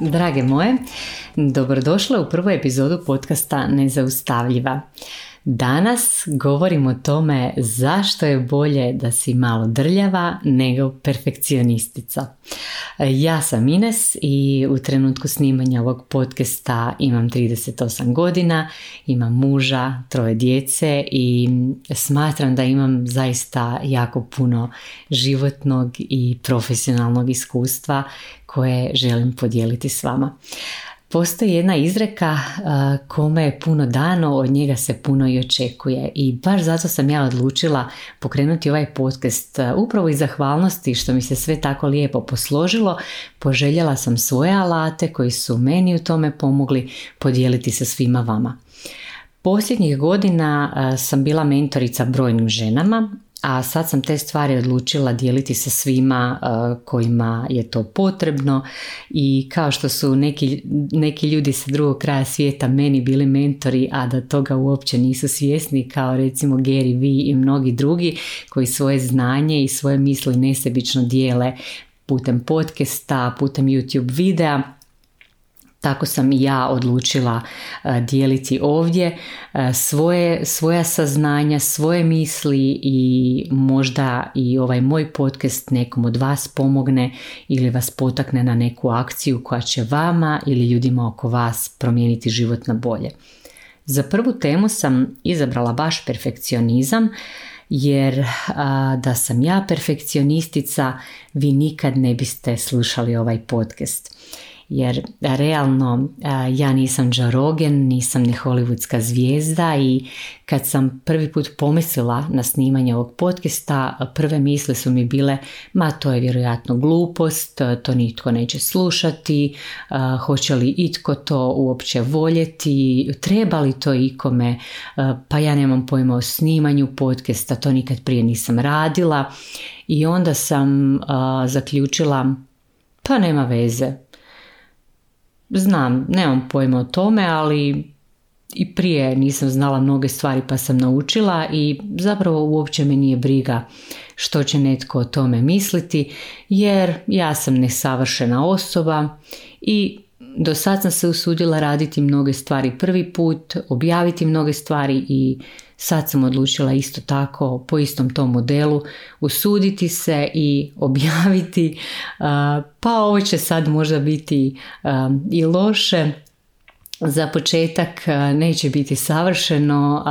Drage moje, dobrodošle u prvu epizodu podcasta Nezaustavljiva. Danas govorimo o tome zašto je bolje da si malo drljava nego perfekcionistica. Ja sam Ines i u trenutku snimanja ovog podcasta imam 38 godina, imam muža, troje djece i smatram da imam zaista jako puno životnog i profesionalnog iskustva koje želim podijeliti s vama. Postoji jedna izreka kome je puno dano, od njega se puno i očekuje i baš zato sam ja odlučila pokrenuti ovaj podcast upravo iz zahvalnosti što mi se sve tako lijepo posložilo. Poželjela sam svoje alate koji su meni u tome pomogli podijeliti sa svima vama. Posljednjih godina sam bila mentorica brojnim ženama, a sad sam te stvari odlučila dijeliti sa svima uh, kojima je to potrebno. I kao što su neki, neki ljudi sa drugog kraja svijeta meni bili mentori, a da toga uopće nisu svjesni kao recimo Gary Vee i mnogi drugi koji svoje znanje i svoje misli nesebično dijele putem podcasta, putem YouTube videa tako sam i ja odlučila e, dijeliti ovdje e, svoje, svoja saznanja, svoje misli i možda i ovaj moj podcast nekom od vas pomogne ili vas potakne na neku akciju koja će vama ili ljudima oko vas promijeniti život na bolje. Za prvu temu sam izabrala baš perfekcionizam jer da sam ja perfekcionistica vi nikad ne biste slušali ovaj podcast jer realno ja nisam Joe nisam ni hollywoodska zvijezda i kad sam prvi put pomislila na snimanje ovog podcasta, prve misle su mi bile ma to je vjerojatno glupost, to nitko neće slušati, hoće li itko to uopće voljeti, treba li to ikome, pa ja nemam pojma o snimanju podcasta, to nikad prije nisam radila i onda sam zaključila pa nema veze, Znam, nemam pojma o tome, ali i prije nisam znala mnoge stvari pa sam naučila i zapravo uopće me nije briga što će netko o tome misliti jer ja sam nesavršena osoba i do sad sam se usudila raditi mnoge stvari prvi put, objaviti mnoge stvari i sad sam odlučila isto tako po istom tom modelu usuditi se i objaviti pa ovo će sad možda biti i loše. Za početak neće biti savršeno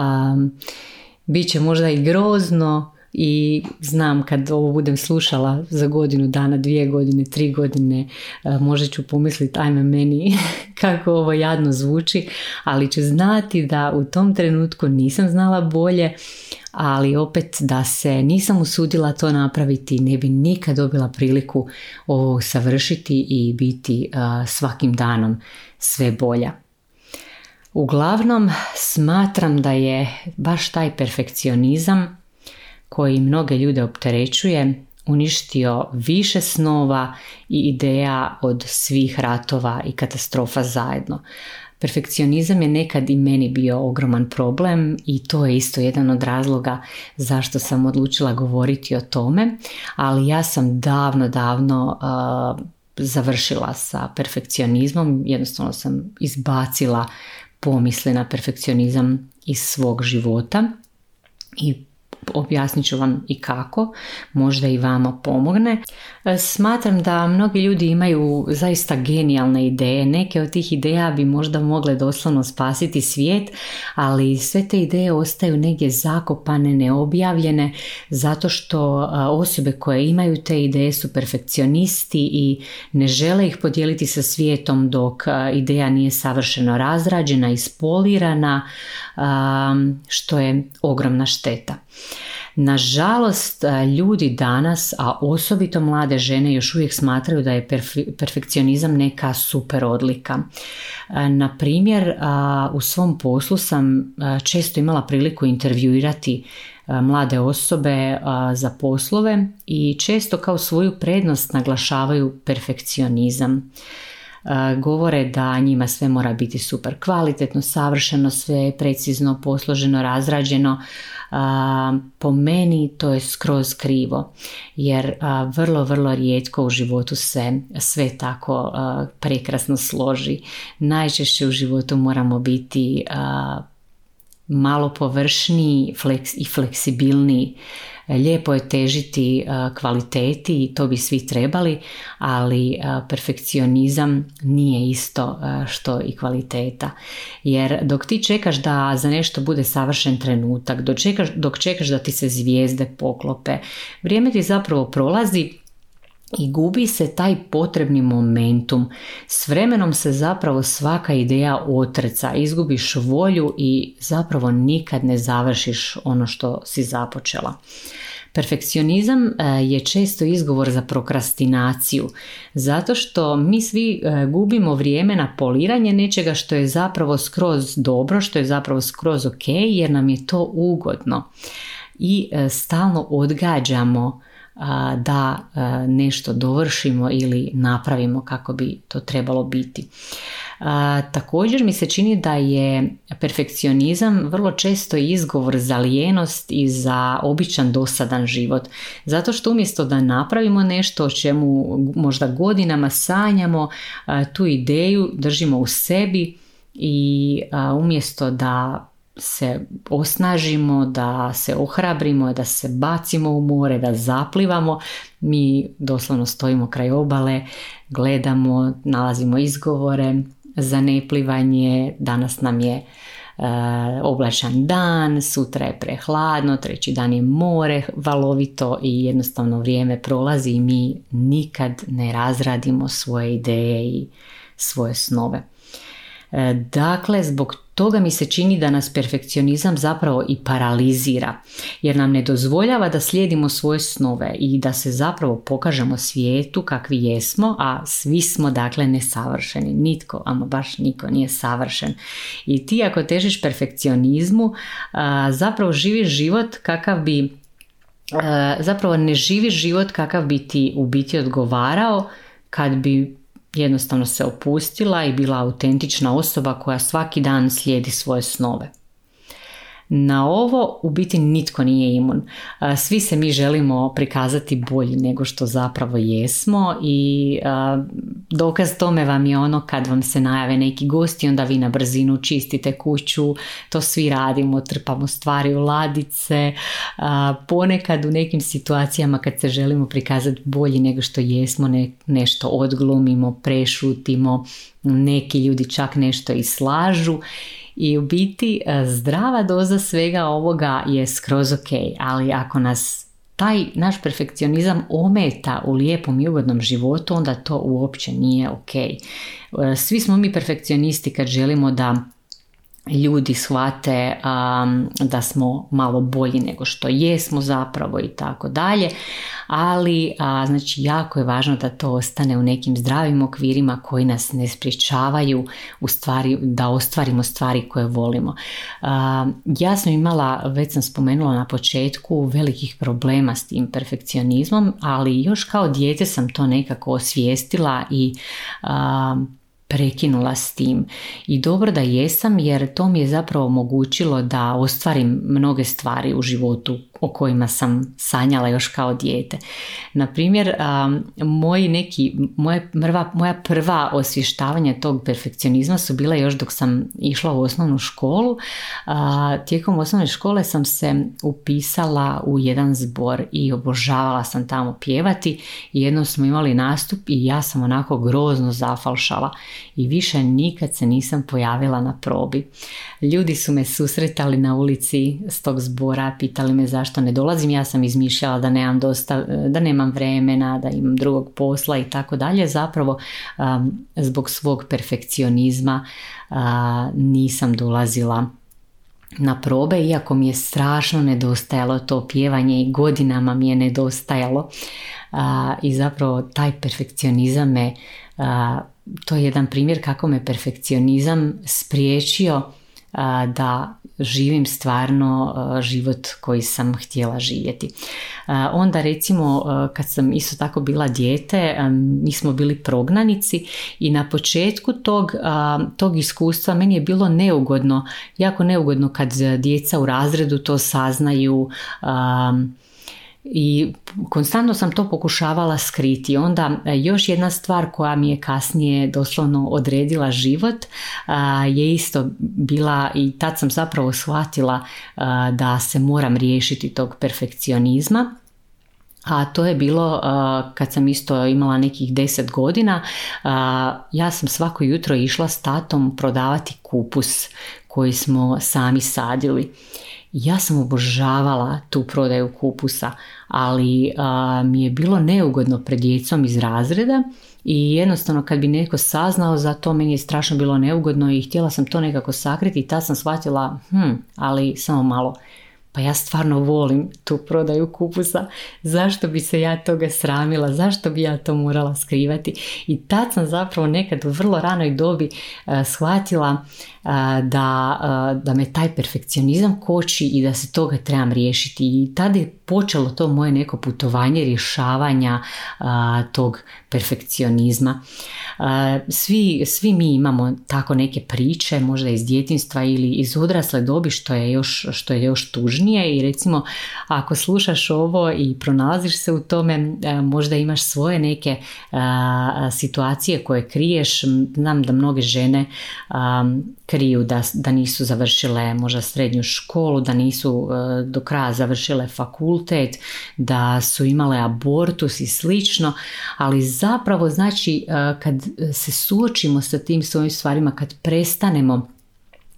bit će možda i grozno i znam kad ovo budem slušala za godinu dana, dvije godine, tri godine, e, možda ću pomisliti ajme meni kako ovo jadno zvuči, ali ću znati da u tom trenutku nisam znala bolje, ali opet da se nisam usudila to napraviti, ne bi nikad dobila priliku ovo savršiti i biti e, svakim danom sve bolja. Uglavnom smatram da je baš taj perfekcionizam koji mnoge ljude opterećuje, uništio više snova i ideja od svih ratova i katastrofa zajedno. Perfekcionizam je nekad i meni bio ogroman problem i to je isto jedan od razloga zašto sam odlučila govoriti o tome, ali ja sam davno, davno uh, završila sa perfekcionizmom, jednostavno sam izbacila pomisle na perfekcionizam iz svog života i objasnit ću vam i kako, možda i vama pomogne. E, smatram da mnogi ljudi imaju zaista genijalne ideje, neke od tih ideja bi možda mogle doslovno spasiti svijet, ali sve te ideje ostaju negdje zakopane, neobjavljene, zato što e, osobe koje imaju te ideje su perfekcionisti i ne žele ih podijeliti sa svijetom dok e, ideja nije savršeno razrađena, ispolirana, što je ogromna šteta. Nažalost, ljudi danas, a osobito mlade žene još uvijek smatraju da je perfekcionizam neka super odlika. Na primjer, u svom poslu sam često imala priliku intervjuirati mlade osobe za poslove i često kao svoju prednost naglašavaju perfekcionizam govore da njima sve mora biti super kvalitetno, savršeno, sve precizno, posloženo, razrađeno. Po meni to je skroz krivo jer vrlo, vrlo rijetko u životu se sve tako prekrasno složi. Najčešće u životu moramo biti malo površniji i fleksibilniji Lijepo je težiti kvaliteti i to bi svi trebali, ali perfekcionizam nije isto što i kvaliteta. Jer dok ti čekaš da za nešto bude savršen trenutak, dok čekaš, dok čekaš da ti se zvijezde poklope, vrijeme ti zapravo prolazi i gubi se taj potrebni momentum. S vremenom se zapravo svaka ideja otreca, izgubiš volju i zapravo nikad ne završiš ono što si započela. Perfekcionizam e, je često izgovor za prokrastinaciju, zato što mi svi e, gubimo vrijeme na poliranje nečega što je zapravo skroz dobro, što je zapravo skroz ok, jer nam je to ugodno. I e, stalno odgađamo da nešto dovršimo ili napravimo kako bi to trebalo biti. Također mi se čini da je perfekcionizam vrlo često izgovor za lijenost i za običan dosadan život. Zato što umjesto da napravimo nešto o čemu možda godinama sanjamo, tu ideju držimo u sebi i umjesto da se osnažimo, da se ohrabrimo, da se bacimo u more, da zaplivamo, mi doslovno stojimo kraj obale, gledamo, nalazimo izgovore za neplivanje, danas nam je e, oblačan dan, sutra je prehladno, treći dan je more valovito i jednostavno vrijeme prolazi i mi nikad ne razradimo svoje ideje i svoje snove. E, dakle, zbog toga mi se čini da nas perfekcionizam zapravo i paralizira, jer nam ne dozvoljava da slijedimo svoje snove i da se zapravo pokažemo svijetu kakvi jesmo, a svi smo dakle nesavršeni. Nitko, ama baš niko nije savršen. I ti ako težiš perfekcionizmu, zapravo živiš život kakav bi zapravo ne živiš život kakav bi ti u biti odgovarao kad bi jednostavno se opustila i bila autentična osoba koja svaki dan slijedi svoje snove. Na ovo u biti nitko nije imun. Svi se mi želimo prikazati bolji nego što zapravo jesmo i dokaz tome vam je ono kad vam se najave neki gosti onda vi na brzinu čistite kuću, to svi radimo, trpamo stvari u ladice, ponekad u nekim situacijama kad se želimo prikazati bolji nego što jesmo nešto odglumimo, prešutimo, neki ljudi čak nešto i slažu i u biti e, zdrava doza svega ovoga je skroz ok, ali ako nas taj naš perfekcionizam ometa u lijepom i ugodnom životu, onda to uopće nije ok. E, svi smo mi perfekcionisti kad želimo da ljudi shvate da smo malo bolji nego što jesmo zapravo i tako dalje, ali znači jako je važno da to ostane u nekim zdravim okvirima koji nas ne sprječavaju u stvari da ostvarimo stvari koje volimo. ja sam imala, već sam spomenula na početku, velikih problema s tim perfekcionizmom, ali još kao dijete sam to nekako osvijestila i prekinula s tim. I dobro da jesam jer to mi je zapravo omogućilo da ostvarim mnoge stvari u životu o kojima sam sanjala još kao dijete. Na primjer, moji neki, moje prva, moja prva osvještavanja tog perfekcionizma su bila još dok sam išla u osnovnu školu. Tijekom osnovne škole sam se upisala u jedan zbor i obožavala sam tamo pjevati. Jednom smo imali nastup i ja sam onako grozno zafalšala i više nikad se nisam pojavila na probi. Ljudi su me susretali na ulici s tog zbora, pitali me zašto ne dolazim, ja sam izmišljala da nemam, dosta, da nemam vremena, da imam drugog posla i tako dalje. Zapravo zbog svog perfekcionizma nisam dolazila na probe, iako mi je strašno nedostajalo to pjevanje i godinama mi je nedostajalo i zapravo taj perfekcionizam me, to je jedan primjer kako me perfekcionizam spriječio da živim stvarno život koji sam htjela živjeti. Onda recimo kad sam isto tako bila dijete, mi smo bili prognanici i na početku tog, tog iskustva meni je bilo neugodno, jako neugodno kad djeca u razredu to saznaju, i konstantno sam to pokušavala skriti. Onda e, još jedna stvar koja mi je kasnije doslovno odredila život je isto bila i tad sam zapravo shvatila da se moram riješiti tog perfekcionizma. A to je bilo kad sam isto imala nekih deset godina, ja sam svako jutro išla s tatom prodavati kupus koji smo sami sadili. Ja sam obožavala tu prodaju kupusa, ali mi je bilo neugodno pred djecom iz razreda i jednostavno kad bi neko saznao za to meni je strašno bilo neugodno i htjela sam to nekako sakriti i tad sam shvatila, hm, ali samo malo, pa ja stvarno volim tu prodaju kupusa, zašto bi se ja toga sramila, zašto bi ja to morala skrivati? I tad sam zapravo nekad u vrlo ranoj dobi shvatila da, da me taj perfekcionizam koči i da se toga trebam riješiti. I tada je počelo to moje neko putovanje rješavanja tog perfekcionizma. Svi, svi mi imamo tako neke priče, možda iz djetinstva ili iz odrasle dobi što je još, što je još tužnije i recimo ako slušaš ovo i pronalaziš se u tome, možda imaš svoje neke situacije koje kriješ. Znam da mnoge žene kriju da, da nisu završile možda srednju školu, da nisu e, do kraja završile fakultet, da su imale abortus i slično, ali zapravo znači e, kad se suočimo sa tim svojim stvarima, kad prestanemo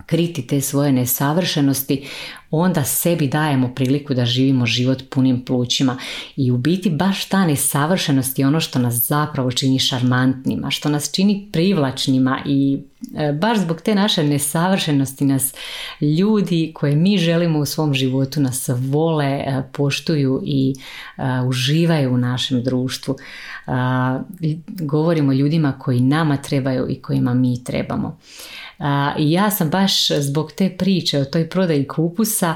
kriti te svoje nesavršenosti, onda sebi dajemo priliku da živimo život punim plućima i u biti baš ta nesavršenost je ono što nas zapravo čini šarmantnima, što nas čini privlačnima i e, baš zbog te naše nesavršenosti nas ljudi koje mi želimo u svom životu nas vole, e, poštuju i e, uživaju u našem društvu. Govorimo ljudima koji nama trebaju i kojima mi trebamo. I ja sam baš zbog te priče o toj prodaji kupusa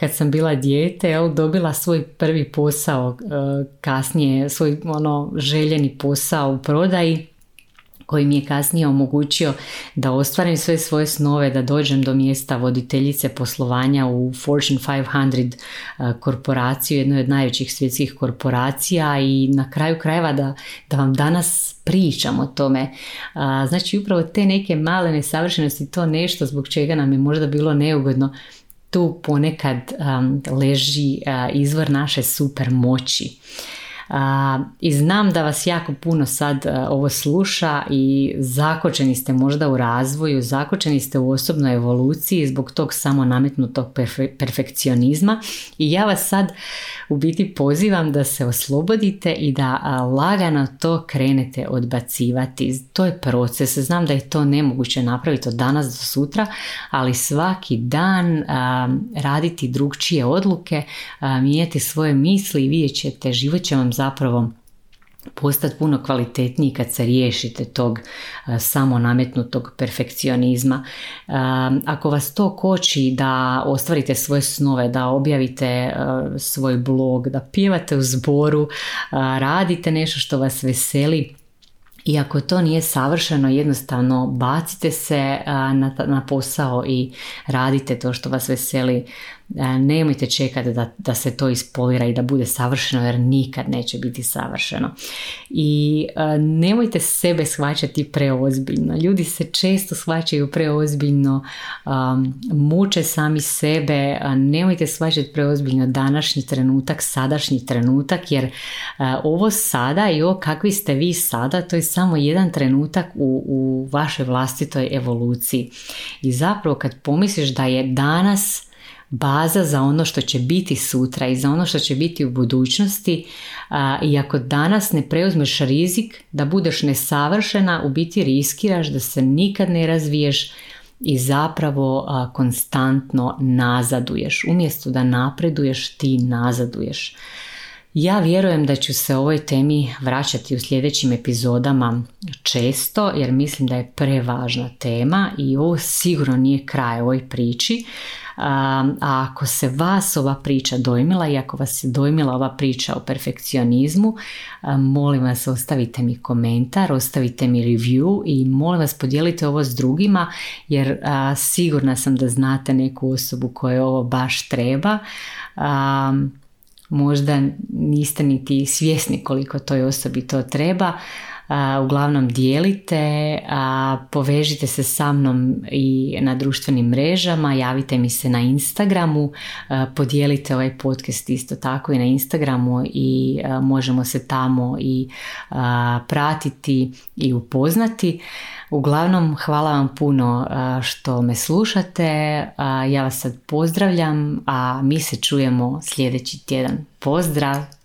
kad sam bila dijete dobila svoj prvi posao kasnije, svoj ono željeni posao u prodaji koji mi je kasnije omogućio da ostvarim sve svoje snove, da dođem do mjesta voditeljice poslovanja u Fortune 500 korporaciju, jednoj od najvećih svjetskih korporacija i na kraju krajeva da, da vam danas pričam o tome. Znači upravo te neke male nesavršenosti, to nešto zbog čega nam je možda bilo neugodno, tu ponekad leži izvor naše super moći. I znam da vas jako puno sad ovo sluša i zakočeni ste možda u razvoju, zakočeni ste u osobnoj evoluciji zbog tog samo nametnutog perfekcionizma i ja vas sad u biti pozivam da se oslobodite i da lagano to krenete odbacivati. To je proces, znam da je to nemoguće napraviti od danas do sutra, ali svaki dan raditi drugčije odluke, mijenjati svoje misli i vidjet ćete, život će vam zapravo postati puno kvalitetniji kad se riješite tog samo nametnutog perfekcionizma. Ako vas to koči da ostvarite svoje snove, da objavite svoj blog, da pjevate u zboru, radite nešto što vas veseli, i ako to nije savršeno, jednostavno bacite se na, na posao i radite to što vas veseli E, nemojte čekati da, da se to ispolira i da bude savršeno jer nikad neće biti savršeno. I e, nemojte sebe shvaćati preozbiljno. Ljudi se često shvaćaju preozbiljno, um, muče sami sebe, nemojte shvaćati preozbiljno današnji trenutak, sadašnji trenutak jer e, ovo sada i ovo kakvi ste vi sada, to je samo jedan trenutak u, u vašoj vlastitoj evoluciji. I zapravo kad pomisliš da je danas baza za ono što će biti sutra i za ono što će biti u budućnosti i ako danas ne preuzmeš rizik da budeš nesavršena, u biti riskiraš da se nikad ne razviješ, i zapravo konstantno nazaduješ. Umjesto da napreduješ, ti nazaduješ. Ja vjerujem da ću se ovoj temi vraćati u sljedećim epizodama često jer mislim da je prevažna tema i ovo sigurno nije kraj ovoj priči. A ako se vas ova priča dojmila i ako vas je dojmila ova priča o perfekcionizmu, molim vas ostavite mi komentar, ostavite mi review i molim vas podijelite ovo s drugima jer sigurna sam da znate neku osobu koje ovo baš treba možda niste niti svjesni koliko toj osobi to treba. Uglavnom dijelite, a, povežite se sa mnom i na društvenim mrežama, javite mi se na Instagramu, podijelite ovaj podcast isto tako i na Instagramu i možemo se tamo i pratiti i upoznati. Uglavnom, hvala vam puno što me slušate. Ja vas sad pozdravljam, a mi se čujemo sljedeći tjedan. Pozdrav!